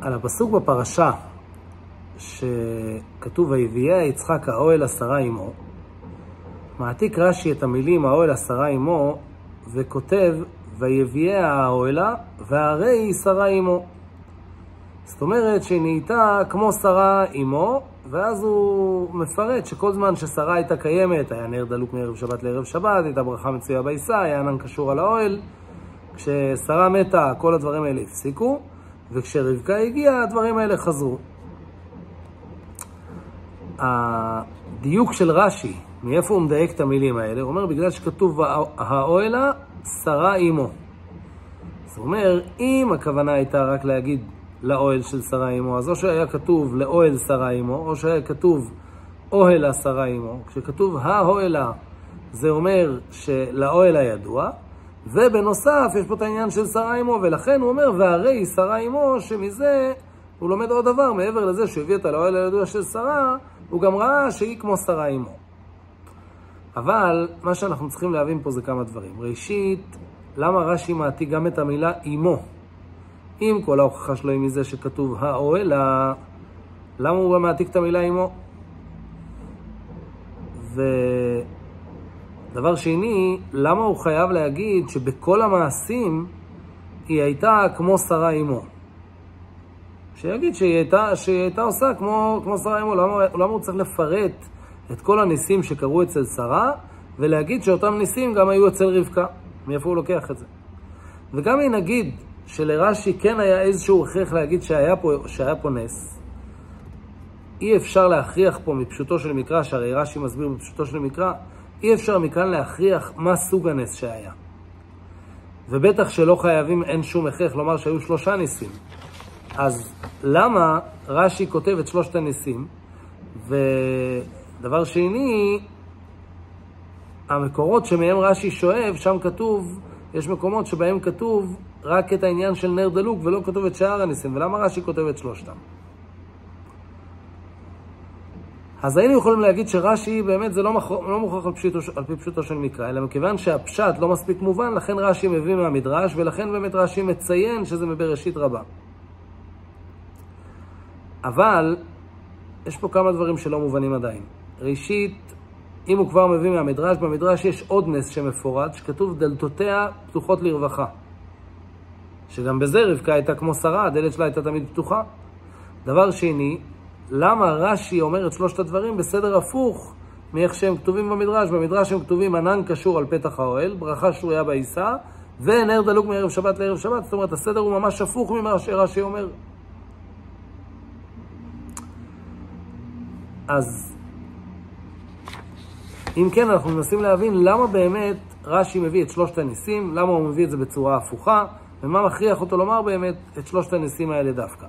על הפסוק בפרשה, שכתוב ויביאה יצחק האוהל עשרה עמו, מעתיק רש"י את המילים האוהל עשרה עמו, וכותב ויביאה האוהלה והרי שרה עמו. זאת אומרת שהיא נהייתה כמו שרה עמו, ואז הוא מפרט שכל זמן ששרה הייתה קיימת, היה נר דלוק מערב שבת לערב שבת, הייתה ברכה מצויה בעיסה, היה ענן קשור על האוהל. כששרה מתה, כל הדברים האלה הפסיקו, וכשרבקה הגיעה, הדברים האלה חזרו. הדיוק של רש"י, מאיפה הוא מדייק את המילים האלה? הוא אומר, בגלל שכתוב האוהלה, שרה עמו. זאת אומרת, אם הכוונה הייתה רק להגיד לאוהל של שרה עמו, אז או שהיה כתוב לאוהל שרה עמו, או שהיה כתוב אוהלה שרה עמו. כשכתוב האוהלה, זה אומר שלאוהל הידוע, ובנוסף יש פה את העניין של שרה עמו, ולכן הוא אומר, והרי שרה עמו, שמזה הוא לומד עוד דבר, מעבר לזה שהוא הביא את האוהל הידוע של שרה, הוא גם ראה שהיא כמו שרה עמו. אבל מה שאנחנו צריכים להבין פה זה כמה דברים. ראשית, למה רש"י מעתיק גם את המילה עמו? אם כל ההוכחה שלו היא מזה שכתוב האוהלה, למה הוא גם מעתיק את המילה עמו? ודבר שני, למה הוא חייב להגיד שבכל המעשים היא הייתה כמו שרה עמו? שיגיד שהיא הייתה, שהיא הייתה עושה כמו, כמו שרה עמו, למה, למה הוא צריך לפרט את כל הניסים שקרו אצל שרה, ולהגיד שאותם ניסים גם היו אצל רבקה? מאיפה הוא לוקח את זה? וגם אם נגיד שלרש"י כן היה איזשהו הכרח להגיד שהיה פה, שהיה פה נס. אי אפשר להכריח פה מפשוטו של מקרא, שהרי רש"י מסביר מפשוטו של מקרא, אי אפשר מכאן להכריח מה סוג הנס שהיה. ובטח שלא חייבים, אין שום הכרח לומר שהיו שלושה ניסים. אז למה רש"י כותב את שלושת הניסים? ודבר שני, המקורות שמהם רש"י שואב, שם כתוב, יש מקומות שבהם כתוב רק את העניין של נר דלוק ולא כתוב את שאר הניסים. ולמה רש"י כותב את שלושתם? אז היינו יכולים להגיד שרש"י באמת זה לא, מוכרח לא מוכרח על, על פי פשוטו של מקרא, אלא מכיוון שהפשט לא מספיק מובן, לכן רש"י מביא מהמדרש, ולכן באמת רש"י מציין שזה מבראשית רבה. אבל יש פה כמה דברים שלא מובנים עדיין. ראשית, אם הוא כבר מביא מהמדרש, במדרש יש עוד נס שמפורט, שכתוב דלתותיה פתוחות לרווחה. שגם בזה רבקה הייתה כמו שרה, הדלת שלה הייתה תמיד פתוחה. דבר שני, למה רש"י אומר את שלושת הדברים בסדר הפוך מאיך שהם כתובים במדרש? במדרש הם כתובים ענן קשור על פתח האוהל, ברכה שרויה בעיסה, ונר דלוק מערב שבת לערב שבת. זאת אומרת, הסדר הוא ממש הפוך ממה שרש"י אומר. אז אם כן, אנחנו מנסים להבין למה באמת רש"י מביא את שלושת הניסים, למה הוא מביא את זה בצורה הפוכה. ומה מכריח אותו לומר באמת את שלושת הניסים האלה דווקא.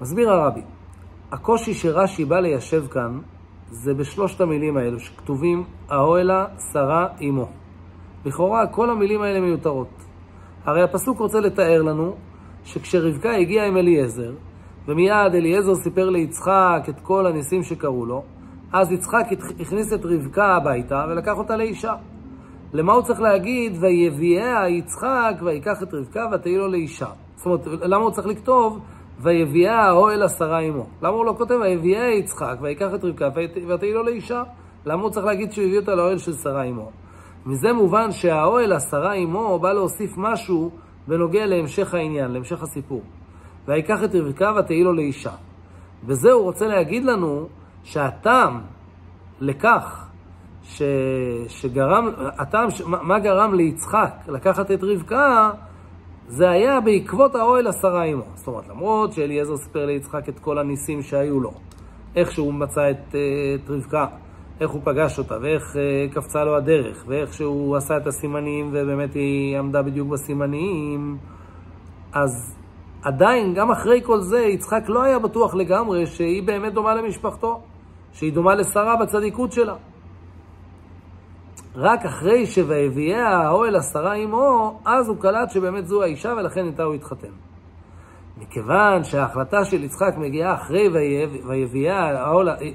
מסביר הרבי, הקושי שרש"י בא ליישב כאן זה בשלושת המילים האלו שכתובים האוהלה שרה עמו. לכאורה כל המילים האלה מיותרות. הרי הפסוק רוצה לתאר לנו שכשרבקה הגיעה עם אליעזר, ומיד אליעזר סיפר ליצחק את כל הניסים שקרו לו, אז יצחק הכניס את רבקה הביתה ולקח אותה לאישה. למה הוא צריך להגיד, ויביאה יצחק, ויקח את רבקה ותהי לו לאישה? זאת אומרת, למה הוא צריך לכתוב, ויביאה אוהל עשרה עמו? למה הוא לא כותב, ויביאה יצחק, ויקח את רבקה ותהי לו לאישה? למה הוא צריך להגיד שהוא הביא אותה לאוהל של שרה עמו? מזה מובן שהאוהל עשרה עמו בא להוסיף משהו בנוגע להמשך העניין, להמשך הסיפור. ויקח את רבקה ותהי לו לאישה. וזה הוא רוצה להגיד לנו שהטעם לכך ש, שגרם, הטעם, מה גרם ליצחק לקחת את רבקה, זה היה בעקבות האוהל עשרה עמו. זאת אומרת, למרות שאליעזר סיפר ליצחק את כל הניסים שהיו לו, איך שהוא מצא את, את רבקה, איך הוא פגש אותה, ואיך אה, קפצה לו הדרך, ואיך שהוא עשה את הסימנים, ובאמת היא עמדה בדיוק בסימנים, אז עדיין, גם אחרי כל זה, יצחק לא היה בטוח לגמרי שהיא באמת דומה למשפחתו, שהיא דומה לשרה בצדיקות שלה. רק אחרי שויביאה האוהל עשרה עמו, אז הוא קלט שבאמת זו האישה ולכן איתה הוא התחתן. מכיוון שההחלטה של יצחק מגיעה אחרי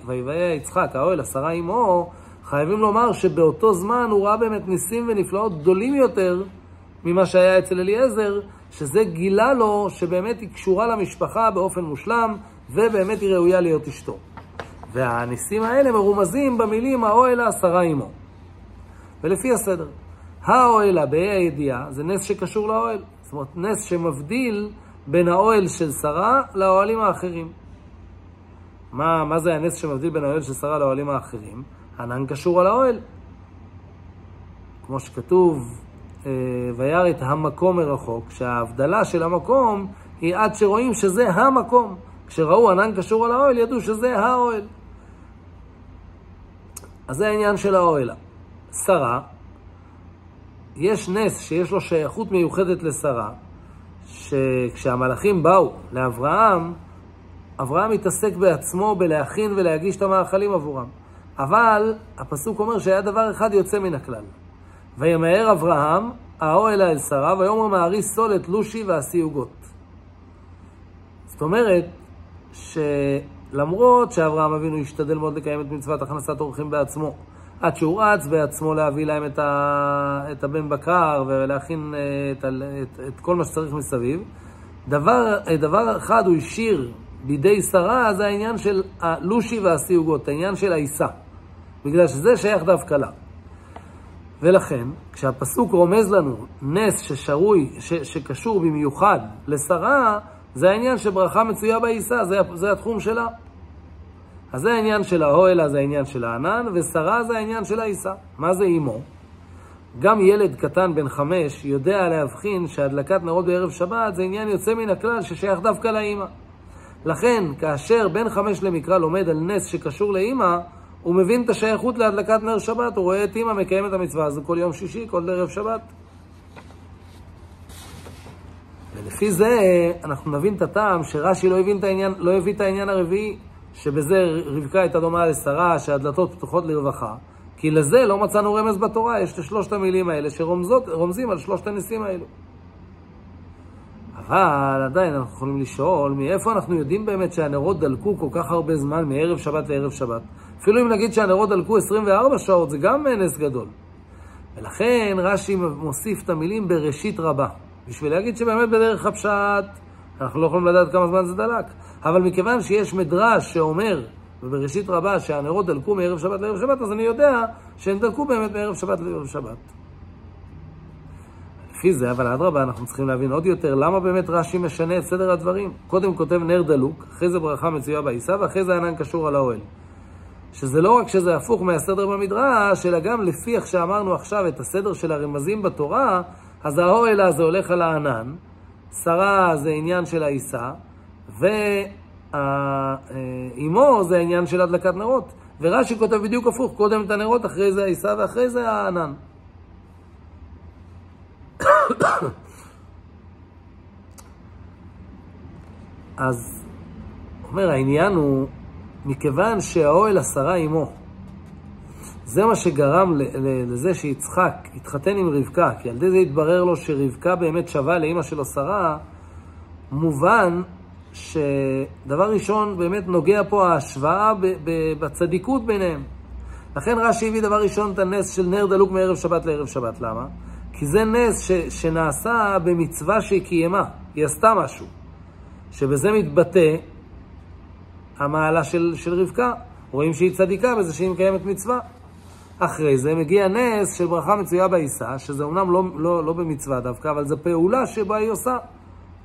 ויביאה יצחק האוהל עשרה עמו, חייבים לומר שבאותו זמן הוא ראה באמת ניסים ונפלאות גדולים יותר ממה שהיה אצל אליעזר, שזה גילה לו שבאמת היא קשורה למשפחה באופן מושלם, ובאמת היא ראויה להיות אשתו. והניסים האלה מרומזים במילים האוהלה שרה עמו. ולפי הסדר. האוהלה בה"א הידיעה זה נס שקשור לאוהל. זאת אומרת, נס שמבדיל בין האוהל של שרה לאוהלים האחרים. מה, מה זה הנס שמבדיל בין האוהל של שרה לאוהלים האחרים? ענן קשור על האוהל. כמו שכתוב, אה, וירא את המקום מרחוק, שההבדלה של המקום היא עד שרואים שזה המקום. כשראו ענן קשור על האוהל, ידעו שזה האוהל. אז זה העניין של האוהלה. שרה, יש נס שיש לו שייכות מיוחדת לשרה, שכשהמלאכים באו לאברהם, אברהם התעסק בעצמו בלהכין ולהגיש את המאכלים עבורם. אבל הפסוק אומר שהיה דבר אחד יוצא מן הכלל. וימהר אברהם האוהלה אל שרה, ויאמר מארי סולת לושי ועשי עוגות. זאת אומרת, שלמרות שאברהם אבינו השתדל מאוד לקיים את מצוות הכנסת אורחים בעצמו, עד שהוא רץ בעצמו להביא להם את, ה... את הבן בקר ולהכין אה, את, את, את כל מה שצריך מסביב, דבר, דבר אחד הוא השאיר בידי שרה, זה העניין של הלושי והסיוגות, העניין של העיסה, בגלל שזה שייך דווקא לה. ולכן, כשהפסוק רומז לנו נס ששרוי, ש, שקשור במיוחד לשרה, זה העניין שברכה מצויה בעיסה, זה, זה התחום שלה. אז זה העניין של האוהלה, זה העניין של הענן, ושרה זה העניין של העיסה. מה זה אימו? גם ילד קטן בן חמש יודע להבחין שהדלקת נרות בערב שבת זה עניין יוצא מן הכלל ששייך דווקא לאימא. לכן, כאשר בן חמש למקרא לומד על נס שקשור לאימא, הוא מבין את השייכות להדלקת נר שבת, הוא רואה את אימא מקיים את המצווה הזו כל יום שישי, כל ערב שבת. ולפי זה אנחנו נבין את הטעם שרש"י לא לא הביא את העניין הרביעי, שבזה רבקה הייתה דומה לשרה, שהדלתות פתוחות לרווחה, כי לזה לא מצאנו רמז בתורה, יש את שלושת המילים האלה שרומזים על שלושת הניסים האלו. אבל עדיין אנחנו יכולים לשאול, מאיפה אנחנו יודעים באמת שהנרות דלקו כל כך הרבה זמן, מערב שבת לערב שבת? אפילו אם נגיד שהנרות דלקו 24 שעות, זה גם נס גדול. ולכן רש"י מוסיף את המילים בראשית רבה. בשביל להגיד שבאמת בדרך הפשט אנחנו לא יכולים לדעת כמה זמן זה דלק. אבל מכיוון שיש מדרש שאומר, ובראשית רבה, שהנרות דלקו מערב שבת לערב שבת, אז אני יודע שהם דלקו באמת מערב שבת לערב שבת. לפי זה, אבל אדרבה, אנחנו צריכים להבין עוד יותר למה באמת רש"י משנה את סדר הדברים. קודם כותב נר דלוק, אחרי זה ברכה מצויה בעיסה, ואחרי זה ענן קשור על האוהל. שזה לא רק שזה הפוך מהסדר במדרש, אלא גם לפי איך שאמרנו עכשיו את הסדר של הרמזים בתורה, אז האוהל הזה הולך על הענן, שרה זה עניין של העיסה, ואימו זה העניין של הדלקת נרות. ורש"י כותב בדיוק הפוך, קודם את הנרות, אחרי זה העיסה ואחרי זה הענן. אז, אומר, העניין הוא, מכיוון שהאוהל עשרה עמו, זה מה שגרם לזה שיצחק התחתן עם רבקה, כי על ידי זה התברר לו שרבקה באמת שווה לאימא שלו שרה, מובן שדבר ראשון באמת נוגע פה ההשוואה בצדיקות ביניהם. לכן רש"י הביא דבר ראשון את הנס של נר דלוק מערב שבת לערב שבת. למה? כי זה נס ש, שנעשה במצווה שהיא קיימה, היא עשתה משהו. שבזה מתבטא המעלה של, של רבקה. רואים שהיא צדיקה בזה שהיא מקיימת מצווה. אחרי זה מגיע נס של ברכה מצויה בעיסה, שזה אומנם לא, לא, לא במצווה דווקא, אבל זו פעולה שבה היא עושה.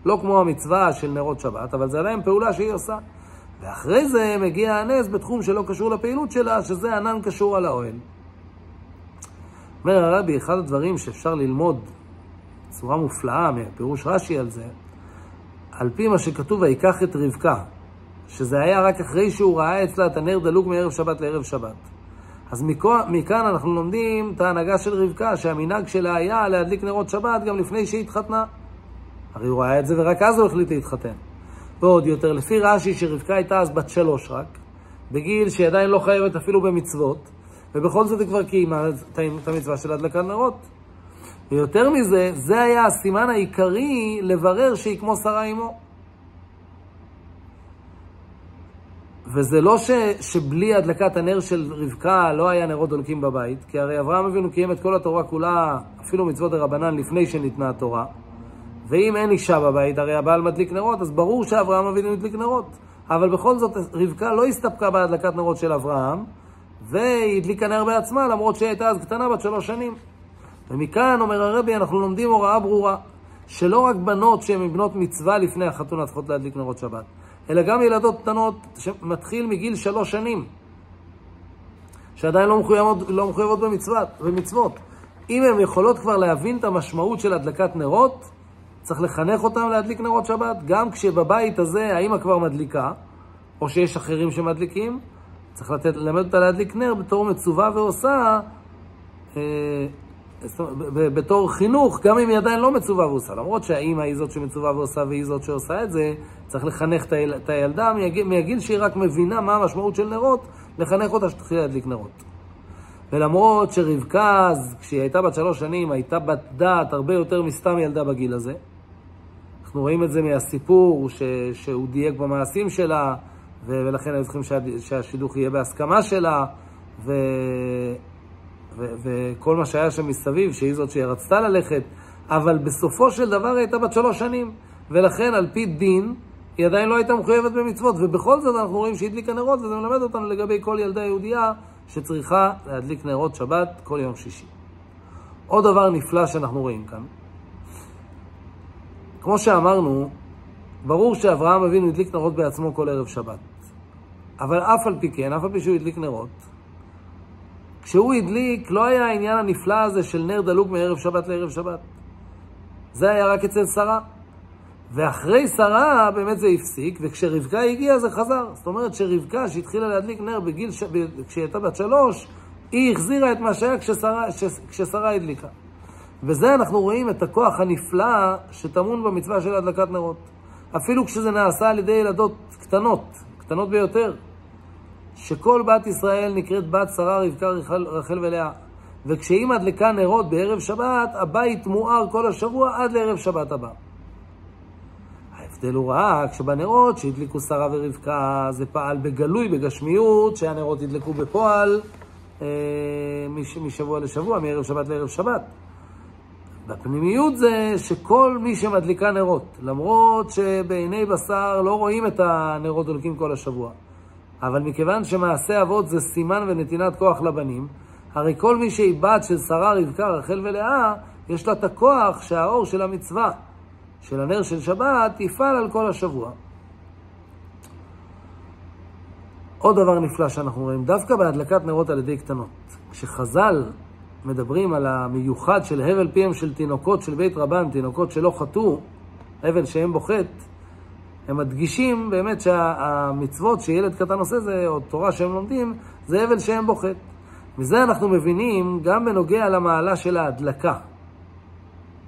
לא כמו המצווה של נרות שבת, אבל זה עדיין פעולה שהיא עושה. ואחרי זה מגיע הנס בתחום שלא קשור לפעילות שלה, שזה ענן קשור על האוהל. אומר הרבי, אחד הדברים שאפשר ללמוד בצורה מופלאה מהפירוש רש"י על זה, על פי מה שכתוב, ויקח את רבקה, שזה היה רק אחרי שהוא ראה אצלה את הנר דלוק מערב שבת לערב שבת. אז מכאן אנחנו לומדים את ההנהגה של רבקה, שהמנהג שלה היה להדליק נרות שבת גם לפני שהיא התחתנה. הרי הוא ראה את זה ורק אז הוא החליט להתחתן. ועוד יותר, לפי רש"י שרבקה הייתה אז בת שלוש רק, בגיל שהיא עדיין לא חייבת אפילו במצוות, ובכל זאת היא כבר קיימה את המצווה של הדלקת נרות. ויותר מזה, זה היה הסימן העיקרי לברר שהיא כמו שרה אימו. וזה לא ש, שבלי הדלקת הנר של רבקה לא היה נרות דולקים בבית, כי הרי אברהם אבינו קיים את כל התורה כולה, אפילו מצוות דרבנן, לפני שניתנה התורה. ואם אין אישה בבית, הרי הבעל מדליק נרות, אז ברור שאברהם אבינו הדליק נרות. אבל בכל זאת, רבקה לא הסתפקה בהדלקת נרות של אברהם, והיא הדליקה נר בעצמה, למרות שהיא הייתה אז קטנה, בת שלוש שנים. ומכאן, אומר הרבי, אנחנו לומדים הוראה ברורה, שלא רק בנות שהן מבנות מצווה לפני החתונה צריכות להדליק נרות שבת, אלא גם ילדות קטנות שמתחיל מגיל שלוש שנים, שעדיין לא מחויבות, לא מחויבות במצוות, במצוות. אם הן יכולות כבר להבין את המשמעות של הדלקת נרות, צריך לחנך אותם להדליק נרות שבת, גם כשבבית הזה האמא כבר מדליקה, או שיש אחרים שמדליקים, צריך ללמד אותה להדליק נר בתור מצווה ועושה, אה, בתור חינוך, גם אם היא עדיין לא מצווה ועושה. למרות שהאימא היא זאת שמצווה ועושה והיא זאת שעושה את זה, צריך לחנך את הילדה מהגיל שהיא רק מבינה מה המשמעות של נרות, לחנך אותה שתתחיל להדליק נרות. ולמרות שרבקה, כשהיא הייתה בת שלוש שנים, הייתה בת דעת הרבה יותר מסתם ילדה בגיל הזה. אנחנו רואים את זה מהסיפור ש, שהוא דייק במעשים שלה, ולכן היו צריכים שה, שהשידוך יהיה בהסכמה שלה, ו, וכל מה שהיה שם מסביב, שהיא זאת שהיא רצתה ללכת, אבל בסופו של דבר היא הייתה בת שלוש שנים, ולכן על פי דין, היא עדיין לא הייתה מחויבת במצוות, ובכל זאת אנחנו רואים שהדליקה נרות, וזה מלמד אותנו לגבי כל ילדה יהודייה שצריכה להדליק נרות שבת כל יום שישי. עוד דבר נפלא שאנחנו רואים כאן, כמו שאמרנו, ברור שאברהם אבינו הדליק נרות בעצמו כל ערב שבת. אבל אף על פי כן, אף על פי שהוא הדליק נרות, כשהוא הדליק, לא היה העניין הנפלא הזה של נר דלוק מערב שבת לערב שבת. זה היה רק אצל שרה. ואחרי שרה באמת זה הפסיק, וכשרבקה הגיעה זה חזר. זאת אומרת שרבקה, שהתחילה להדליק נר בגיל, ש... כשהיא הייתה בת שלוש, היא החזירה את מה שהיה כששרה, כששרה הדליקה. וזה אנחנו רואים את הכוח הנפלא שטמון במצווה של הדלקת נרות. אפילו כשזה נעשה על ידי ילדות קטנות, קטנות ביותר, שכל בת ישראל נקראת בת שרה, רבקה, רחל, רחל ולאה. וכשהיא מדלקה נרות בערב שבת, הבית מואר כל השבוע עד לערב שבת הבא. ההבדל הוא רק שבנרות שהדליקו שרה ורבקה זה פעל בגלוי, בגשמיות, שהנרות ידלקו בפועל אה, משבוע לשבוע, מערב שבת לערב שבת. בפנימיות זה שכל מי שמדליקה נרות, למרות שבעיני בשר לא רואים את הנרות דולקים כל השבוע, אבל מכיוון שמעשה אבות זה סימן ונתינת כוח לבנים, הרי כל מי שהיא בת של שרה, רבקה, רחל ולאה, יש לה את הכוח שהאור של המצווה, של הנר של שבת, יפעל על כל השבוע. עוד דבר נפלא שאנחנו רואים, דווקא בהדלקת נרות על ידי קטנות. כשחז"ל מדברים על המיוחד של הבל פיהם של תינוקות של בית רבן, תינוקות שלא חטאו, הבל שהם בו חטא, הם מדגישים באמת שהמצוות שילד קטן עושה זה, או תורה שהם לומדים, זה הבל שהם בו. מזה אנחנו מבינים גם בנוגע למעלה של ההדלקה.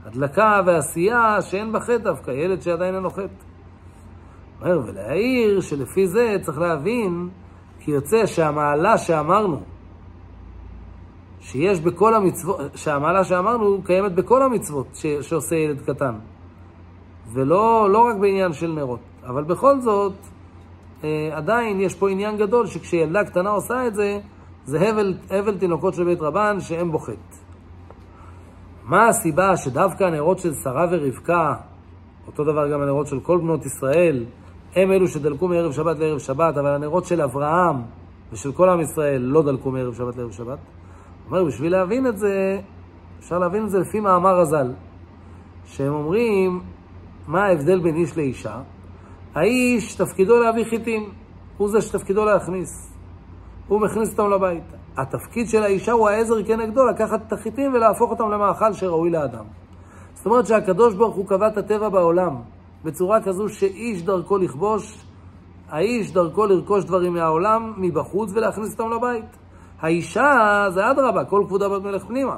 הדלקה ועשייה שאין בה חטא דווקא, ילד שעדיין אין לו חטא. ולהעיר שלפי זה צריך להבין כי יוצא שהמעלה שאמרנו, שיש בכל המצוות, שהמעלה שאמרנו קיימת בכל המצוות ש, שעושה ילד קטן. ולא לא רק בעניין של נרות. אבל בכל זאת, אה, עדיין יש פה עניין גדול שכשילדה קטנה עושה את זה, זה הבל, הבל תינוקות של בית רבן שהם בוחט. מה הסיבה שדווקא הנרות של שרה ורבקה, אותו דבר גם הנרות של כל בנות ישראל, הם אלו שדלקו מערב שבת לערב שבת, אבל הנרות של אברהם ושל כל עם ישראל לא דלקו מערב שבת לערב שבת? אומר, בשביל להבין את זה, אפשר להבין את זה לפי מאמר הז"ל, שהם אומרים, מה ההבדל בין איש לאישה? האיש, תפקידו להביא חיטים, הוא זה שתפקידו להכניס. הוא מכניס אותם לבית. התפקיד של האישה הוא העזר כנגדו, לקחת את החיטים ולהפוך אותם למאכל שראוי לאדם. זאת אומרת שהקדוש ברוך הוא קבע את הטבע בעולם בצורה כזו שאיש דרכו לכבוש, האיש דרכו לרכוש דברים מהעולם מבחוץ ולהכניס אותם לבית. האישה זה אדרבה, כל כבודה בת מלך פנימה.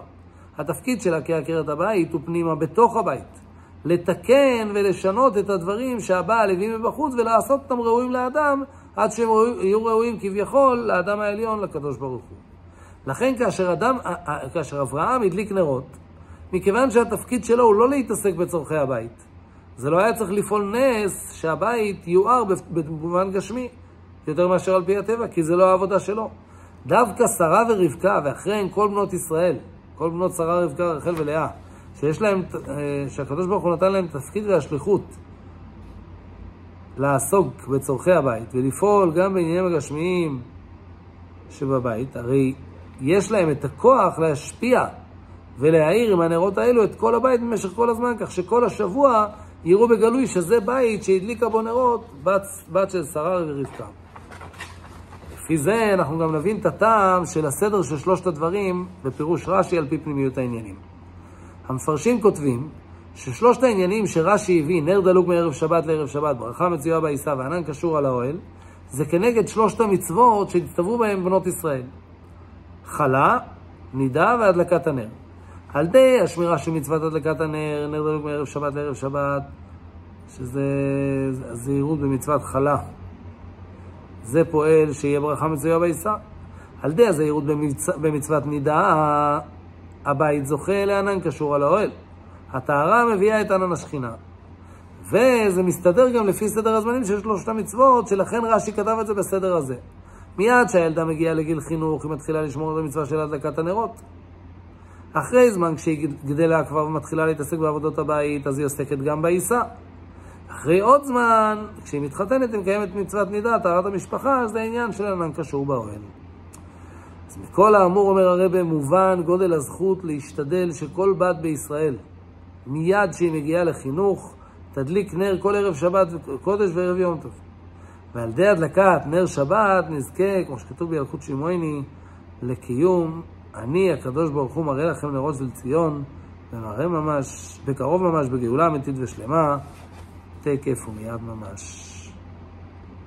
התפקיד שלה כעקרת הבית הוא פנימה בתוך הבית. לתקן ולשנות את הדברים שהבעל הביא מבחוץ ולעשות אותם ראויים לאדם עד שהם יהיו ראויים כביכול לאדם העליון, לקדוש ברוך הוא. לכן כאשר, אדם, כאשר אברהם הדליק נרות, מכיוון שהתפקיד שלו הוא לא להתעסק בצורכי הבית, זה לא היה צריך לפעול נס שהבית יואר במובן גשמי יותר מאשר על פי הטבע, כי זה לא העבודה שלו. דווקא שרה ורבקה, ואחריהן כל בנות ישראל, כל בנות שרה, רבקה, רחל ולאה, שיש להם, אה, שהקדוש ברוך הוא נתן להם תפקיד והשליחות לעסוק בצורכי הבית ולפעול גם בעניינים הגשמיים שבבית, הרי יש להם את הכוח להשפיע ולהאיר עם הנרות האלו את כל הבית במשך כל הזמן, כך שכל השבוע יראו בגלוי שזה בית שהדליקה בו נרות בת, בת של שרה ורבקה. לפי זה אנחנו גם נבין את הטעם של הסדר של שלושת הדברים בפירוש רש"י על פי פנימיות העניינים. המפרשים כותבים ששלושת העניינים שרש"י הביא, נר דלוק מערב שבת לערב שבת, ברכה מצויה בעיסה וענן קשור על האוהל, זה כנגד שלושת המצוות שהצטוו בהם בנות ישראל. חלה, נידה והדלקת הנר. על ידי השמירה של מצוות הדלקת הנר, נר דלוק מערב שבת לערב שבת, שזה הזהירות במצוות חלה. זה פועל שיהיה ברכה מצויה בעיסה. על ידי הזהירות במצ... במצוות נידה, הבית זוכה לענן קשור על האוהל. הטהרה מביאה את ענן השכינה. וזה מסתדר גם לפי סדר הזמנים של שלושת המצוות, שלכן רש"י כתב את זה בסדר הזה. מיד כשהילדה מגיעה לגיל חינוך, היא מתחילה לשמור את המצווה של הדלקת הנרות. אחרי זמן, כשהיא גדלה כבר ומתחילה להתעסק בעבודות הבית, אז היא עוסקת גם בעיסה. אחרי עוד זמן, כשהיא מתחתנת, היא מקיימת מצוות נידה, טהרת המשפחה, אז זה העניין של ענן קשור באוהל. אז מכל האמור אומר הרבה, מובן גודל הזכות להשתדל שכל בת בישראל, מיד שהיא מגיעה לחינוך, תדליק נר כל ערב שבת קודש וערב יום טוב. ועל ידי הדלקת נר שבת נזכה, כמו שכתוב בילקוט שמעוני, לקיום אני, הקדוש ברוך הוא, מראה לכם נרות של ציון, ומראה ממש, בקרוב ממש, בגאולה אמיתית ושלמה, תקף ומיד ממש.